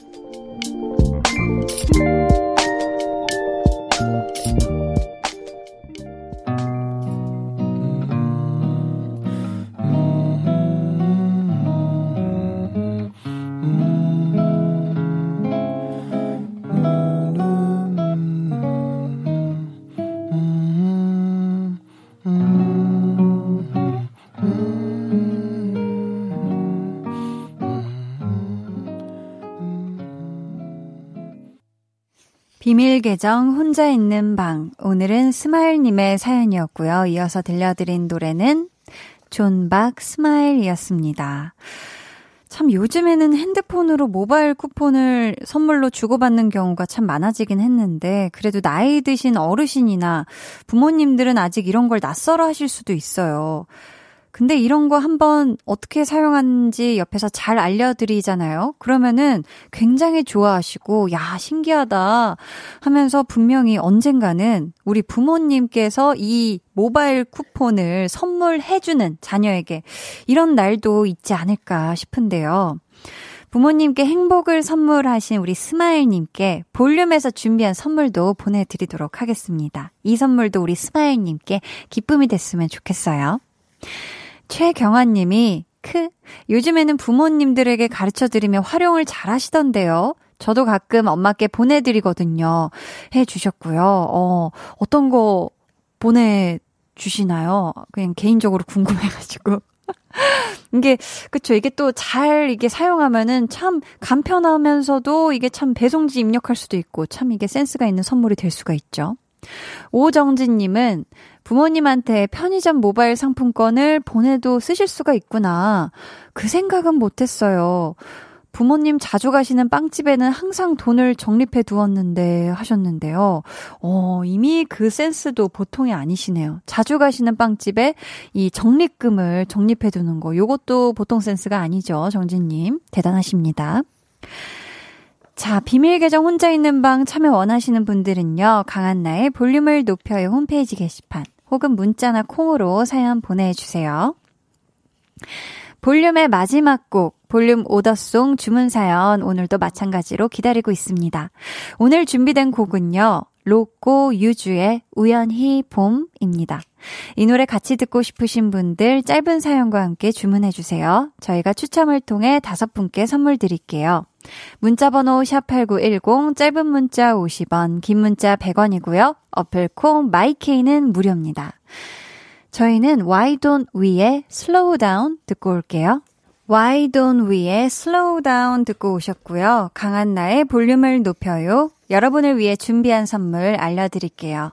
비밀 계정 혼자 있는 방. 오늘은 스마일님의 사연이었고요. 이어서 들려드린 노래는 존박 스마일이었습니다. 참 요즘에는 핸드폰으로 모바일 쿠폰을 선물로 주고받는 경우가 참 많아지긴 했는데 그래도 나이 드신 어르신이나 부모님들은 아직 이런 걸 낯설어 하실 수도 있어요. 근데 이런 거 한번 어떻게 사용하는지 옆에서 잘 알려드리잖아요. 그러면은 굉장히 좋아하시고, 야, 신기하다 하면서 분명히 언젠가는 우리 부모님께서 이 모바일 쿠폰을 선물해주는 자녀에게 이런 날도 있지 않을까 싶은데요. 부모님께 행복을 선물하신 우리 스마일님께 볼륨에서 준비한 선물도 보내드리도록 하겠습니다. 이 선물도 우리 스마일님께 기쁨이 됐으면 좋겠어요. 최경환 님이 크 요즘에는 부모님들에게 가르쳐 드리며 활용을 잘 하시던데요. 저도 가끔 엄마께 보내 드리거든요. 해 주셨고요. 어, 어떤 거 보내 주시나요? 그냥 개인적으로 궁금해 가지고. 이게, 그쵸. 이게 또 잘 이게 사용하면은 참 간편하면서도 이게 참 배송지 입력할 수도 있고 참 이게 센스가 있는 선물이 될 수가 있죠. 오정진 님은 부모님한테 편의점 모바일 상품권을 보내도 쓰실 수가 있구나. 그 생각은 못했어요. 부모님 자주 가시는 빵집에는 항상 돈을 적립해 두었는데 하셨는데요. 어, 이미 그 센스도 보통이 아니시네요. 자주 가시는 빵집에 이 적립금을 적립해 두는 거. 요것도 보통 센스가 아니죠. 정진님. 대단하십니다. 자, 비밀 계정 혼자 있는 방 참여 원하시는 분들은요. 강한나의 볼륨을 높여요 홈페이지 게시판 혹은 문자나 콩으로 사연 보내주세요. 볼륨의 마지막 곡, 볼륨 오더송 주문 사연 오늘도 마찬가지로 기다리고 있습니다. 오늘 준비된 곡은요. 로꼬 유주의 우연히 봄입니다. 이 노래 같이 듣고 싶으신 분들 짧은 사연과 함께 주문해 주세요. 저희가 추첨을 통해 다섯 분께 선물 드릴게요. 문자 번호 샵8910 짧은 문자 50원, 긴 문자 100원이고요. 어플 콩 마이케이는 무료입니다. 저희는 Why Don't We의 Slow Down 듣고 올게요. Why Don't We의 Slow Down 듣고 오셨고요. 강한나의 볼륨을 높여요. 여러분을 위해 준비한 선물 알려드릴게요.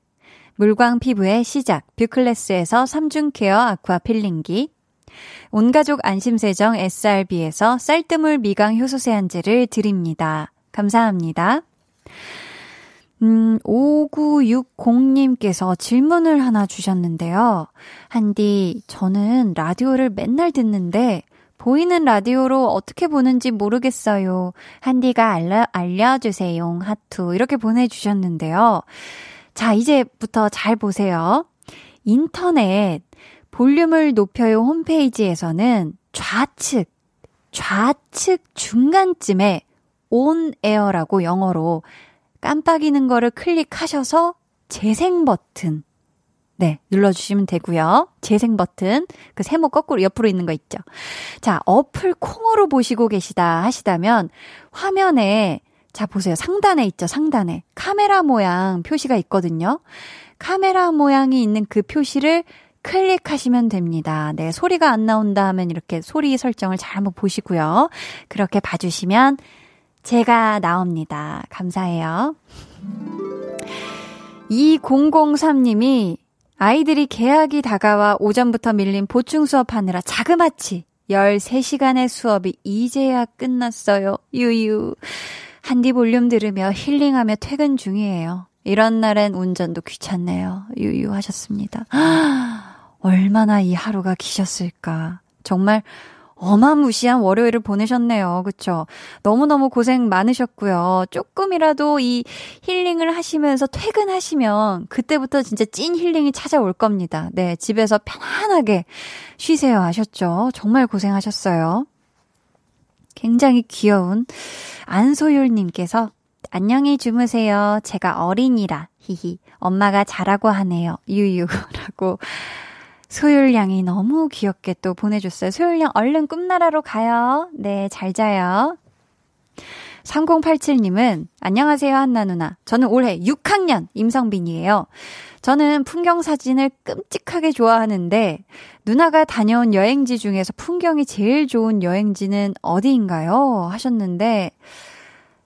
물광 피부의 시작 뷰클래스에서 3중 케어 아쿠아 필링기, 온가족 안심세정 SRB에서 쌀뜨물 미강 효소 세안제를 드립니다. 감사합니다. 음, 5960님께서 질문을 하나 주셨는데요. 한디, 저는 라디오를 맨날 듣는데, 보이는 라디오로 어떻게 보는지 모르겠어요. 한디가 알려, 알려주세요. 하투. 이렇게 보내주셨는데요. 자, 이제부터 잘 보세요. 인터넷 볼륨을 높여요 홈페이지에서는 좌측, 좌측 중간쯤에 온 에어라고 영어로 깜빡이는 거를 클릭하셔서 재생 버튼 네, 눌러주시면 되고요. 재생 버튼, 그 세모 거꾸로 옆으로 있는 거 있죠. 자, 어플 콩으로 보시고 계시다 하시다면 화면에 자 보세요. 상단에 있죠. 상단에 카메라 모양 표시가 있거든요. 카메라 모양이 있는 그 표시를 클릭하시면 됩니다. 네, 소리가 안 나온다 하면 이렇게 소리 설정을 잘 한번 보시고요. 그렇게 봐주시면 제가 나옵니다. 감사해요. 2003님이 아이들이 개학이 다가와 오전부터 밀린 보충 수업하느라 자그마치 13시간의 수업이 이제야 끝났어요. 유유. 한디 볼륨 들으며 힐링하며 퇴근 중이에요. 이런 날엔 운전도 귀찮네요. 유유 하셨습니다. 얼마나 이 하루가 기셨을까. 정말 어마무시한 월요일을 보내셨네요. 그쵸? 너무너무 고생 많으셨고요. 조금이라도 이 힐링을 하시면서 퇴근하시면 그때부터 진짜 찐 힐링이 찾아올 겁니다. 네, 집에서 편안하게 쉬세요 하셨죠? 정말 고생하셨어요. 굉장히 귀여운 안소율님께서 안녕히 주무세요. 제가 어린이라 히히 엄마가 자라고 하네요. 유유라고 소율 양이 너무 귀엽게 또 보내줬어요. 소율 양 얼른 꿈나라로 가요. 네, 잘 자요. 3087님은 안녕하세요 한나 누나. 저는 올해 6학년 임성빈이에요. 저는 풍경 사진을 끔찍하게 좋아하는데 누나가 다녀온 여행지 중에서 풍경이 제일 좋은 여행지는 어디인가요? 하셨는데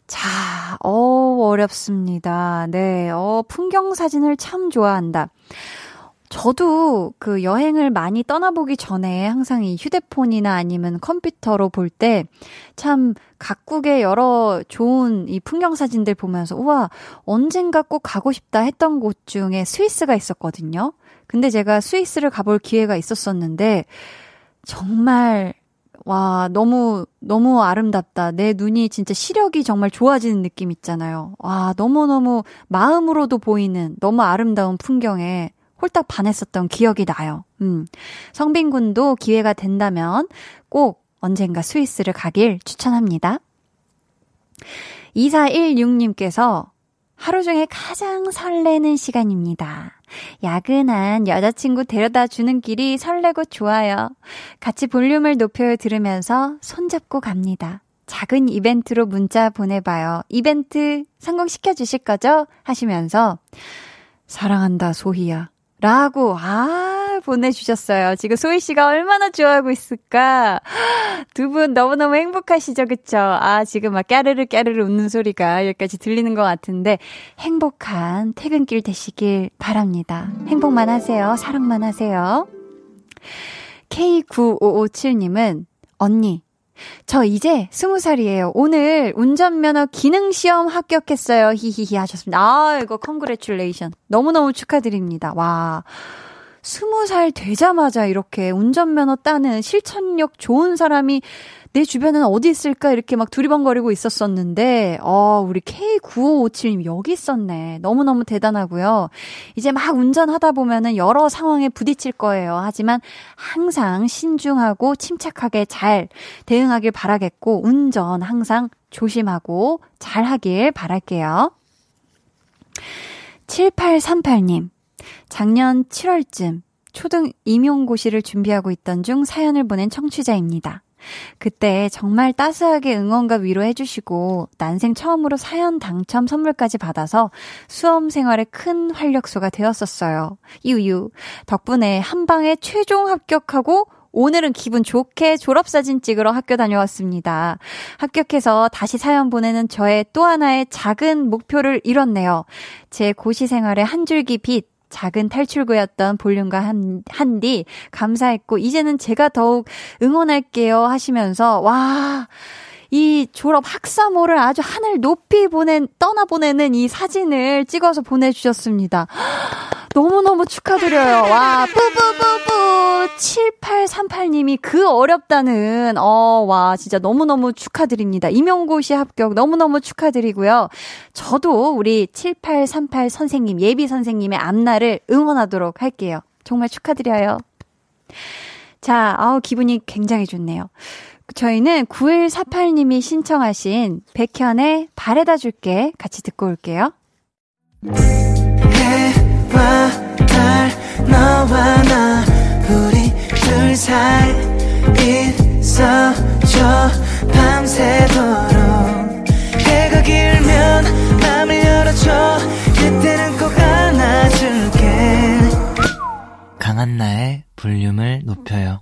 자, 어 어렵습니다. 네. 어 풍경 사진을 참 좋아한다. 저도 그 여행을 많이 떠나보기 전에 항상 이 휴대폰이나 아니면 컴퓨터로 볼 때 참 각국의 여러 좋은 이 풍경 사진들 보면서 우와, 언젠가 꼭 가고 싶다 했던 곳 중에 스위스가 있었거든요. 근데 제가 스위스를 가볼 기회가 있었었는데 정말 와, 너무, 너무 아름답다. 내 눈이 진짜 시력이 정말 좋아지는 느낌 있잖아요. 와, 너무너무 마음으로도 보이는 너무 아름다운 풍경에 홀딱 반했었던 기억이 나요. 음. 성빈 군도 기회가 된다면 꼭 언젠가 스위스를 가길 추천합니다. 2416님께서 하루 중에 가장 설레는 시간입니다. 야근한 여자친구 데려다 주는 길이 설레고 좋아요. 같이 볼륨을 높여 들으면서 손잡고 갑니다. 작은 이벤트로 문자 보내봐요. 이벤트 성공시켜 주실 거죠? 하시면서 사랑한다 소희야. 라고, 아, 보내주셨어요. 지금 소희 씨가 얼마나 좋아하고 있을까? 두 분 너무너무 행복하시죠? 그쵸? 아, 지금 막 까르르 까르르 웃는 소리가 여기까지 들리는 것 같은데, 행복한 퇴근길 되시길 바랍니다. 행복만 하세요. 사랑만 하세요. K9557님은, 언니, 저 이제 스무 살이에요. 오늘 운전면허 기능시험 합격했어요. 히히히 하셨습니다. 아, 이거 congratulation. 너무너무 축하드립니다. 와. 스무 살 되자마자 이렇게 운전면허 따는 실천력 좋은 사람이 내 주변에는 어디 있을까 이렇게 막 두리번거리고 있었었는데, 어, 우리 K9557님 여기 있었네. 너무너무 대단하고요. 이제 막 운전하다 보면은 여러 상황에 부딪힐 거예요. 하지만 항상 신중하고 침착하게 잘 대응하길 바라겠고, 운전 항상 조심하고 잘 하길 바랄게요. 7838님, 작년 7월쯤 초등 임용고시를 준비하고 있던 중 사연을 보낸 청취자입니다. 그때 정말 따스하게 응원과 위로해주시고 난생 처음으로 사연 당첨 선물까지 받아서 수험 생활에 큰 활력소가 되었었어요. 유유. 덕분에 한 방에 최종 합격하고 오늘은 기분 좋게 졸업사진 찍으러 학교 다녀왔습니다. 합격해서 다시 사연 보내는 저의 또 하나의 작은 목표를 이뤘네요. 제 고시 생활의 한 줄기 빛, 작은 탈출구였던 볼륨과 한, 한디 감사했고 이제는 제가 더욱 응원할게요 하시면서 와, 이 졸업 학사모를 아주 하늘 높이 보낸 떠나보내는 이 사진을 찍어서 보내주셨습니다. 너무너무 축하드려요. 와, 뿌뿌뿌뿌 7838님이 그 어렵다는, 어, 와, 진짜 너무너무 축하드립니다. 임용고시 합격 너무너무 축하드리고요. 저도 우리 7838 선생님, 예비 선생님의 앞날을 응원하도록 할게요. 정말 축하드려요. 자, 아우, 기분이 굉장히 좋네요. 저희는 9148님이 신청하신 백현의 바래다 줄게 같이 듣고 올게요. 해와 달 너와 나 우리 둘 사이 있어줘. 밤새도록 해가 길면 맘을 열어줘. 그때는 꼭 안아줄게. 강한나의 볼륨을 높여요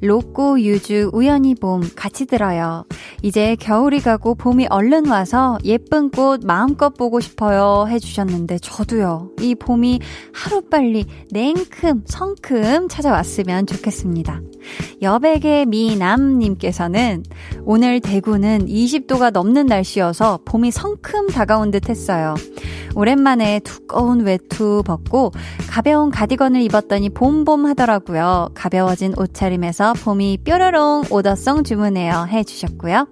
로꼬, 유주, 우연히 봄 같이 들어요. 이제 겨울이 가고 봄이 얼른 와서 예쁜 꽃 마음껏 보고 싶어요 해주셨는데 저도요. 이 봄이 하루빨리 냉큼, 성큼 찾아왔으면 좋겠습니다. 여백의 미남님께서는 오늘 대구는 20도가 넘는 날씨여서 봄이 성큼 다가온 듯 했어요. 오랜만에 두꺼운 외투 벗고 가벼운 가디건을 입었더니 봄봄 하더라고요. 가벼워진 옷차림에서 봄이 뾰로롱 오더송 주문해요 해주셨고요.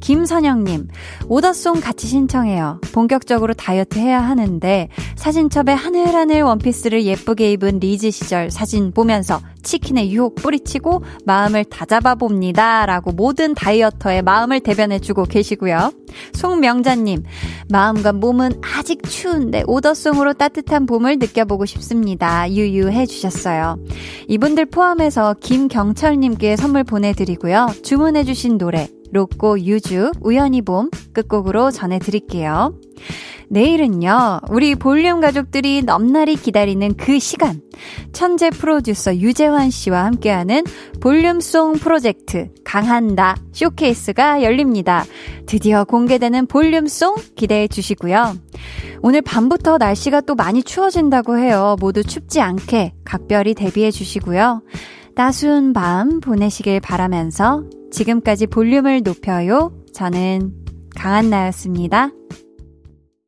김선영님, 오더송 같이 신청해요. 본격적으로 다이어트 해야 하는데, 사진첩에 하늘하늘 원피스를 예쁘게 입은 리즈 시절 사진 보면서 치킨의 유혹 뿌리치고 마음을 다잡아 봅니다. 라고 모든 다이어터의 마음을 대변해주고 계시고요. 송명자님, 마음과 몸은 아직 추운데 오더송으로 따뜻한 봄을 느껴보고 싶습니다. 유유해 주셨어요. 이분들 포함해서 김경철 님께 선물 보내드리고요. 주문해주신 노래, 로꼬 유주, 우연히 봄 끝곡으로 전해드릴게요. 내일은요, 우리 볼륨 가족들이 넘날이 기다리는 그 시간. 천재 프로듀서 유재환 씨와 함께하는 볼륨송 프로젝트 강한나 쇼케이스가 열립니다. 드디어 공개되는 볼륨송 기대해 주시고요. 오늘 밤부터 날씨가 또 많이 추워진다고 해요. 모두 춥지 않게 각별히 대비해 주시고요. 따스운 밤 보내시길 바라면서 지금까지 볼륨을 높여요. 저는 강한나였습니다.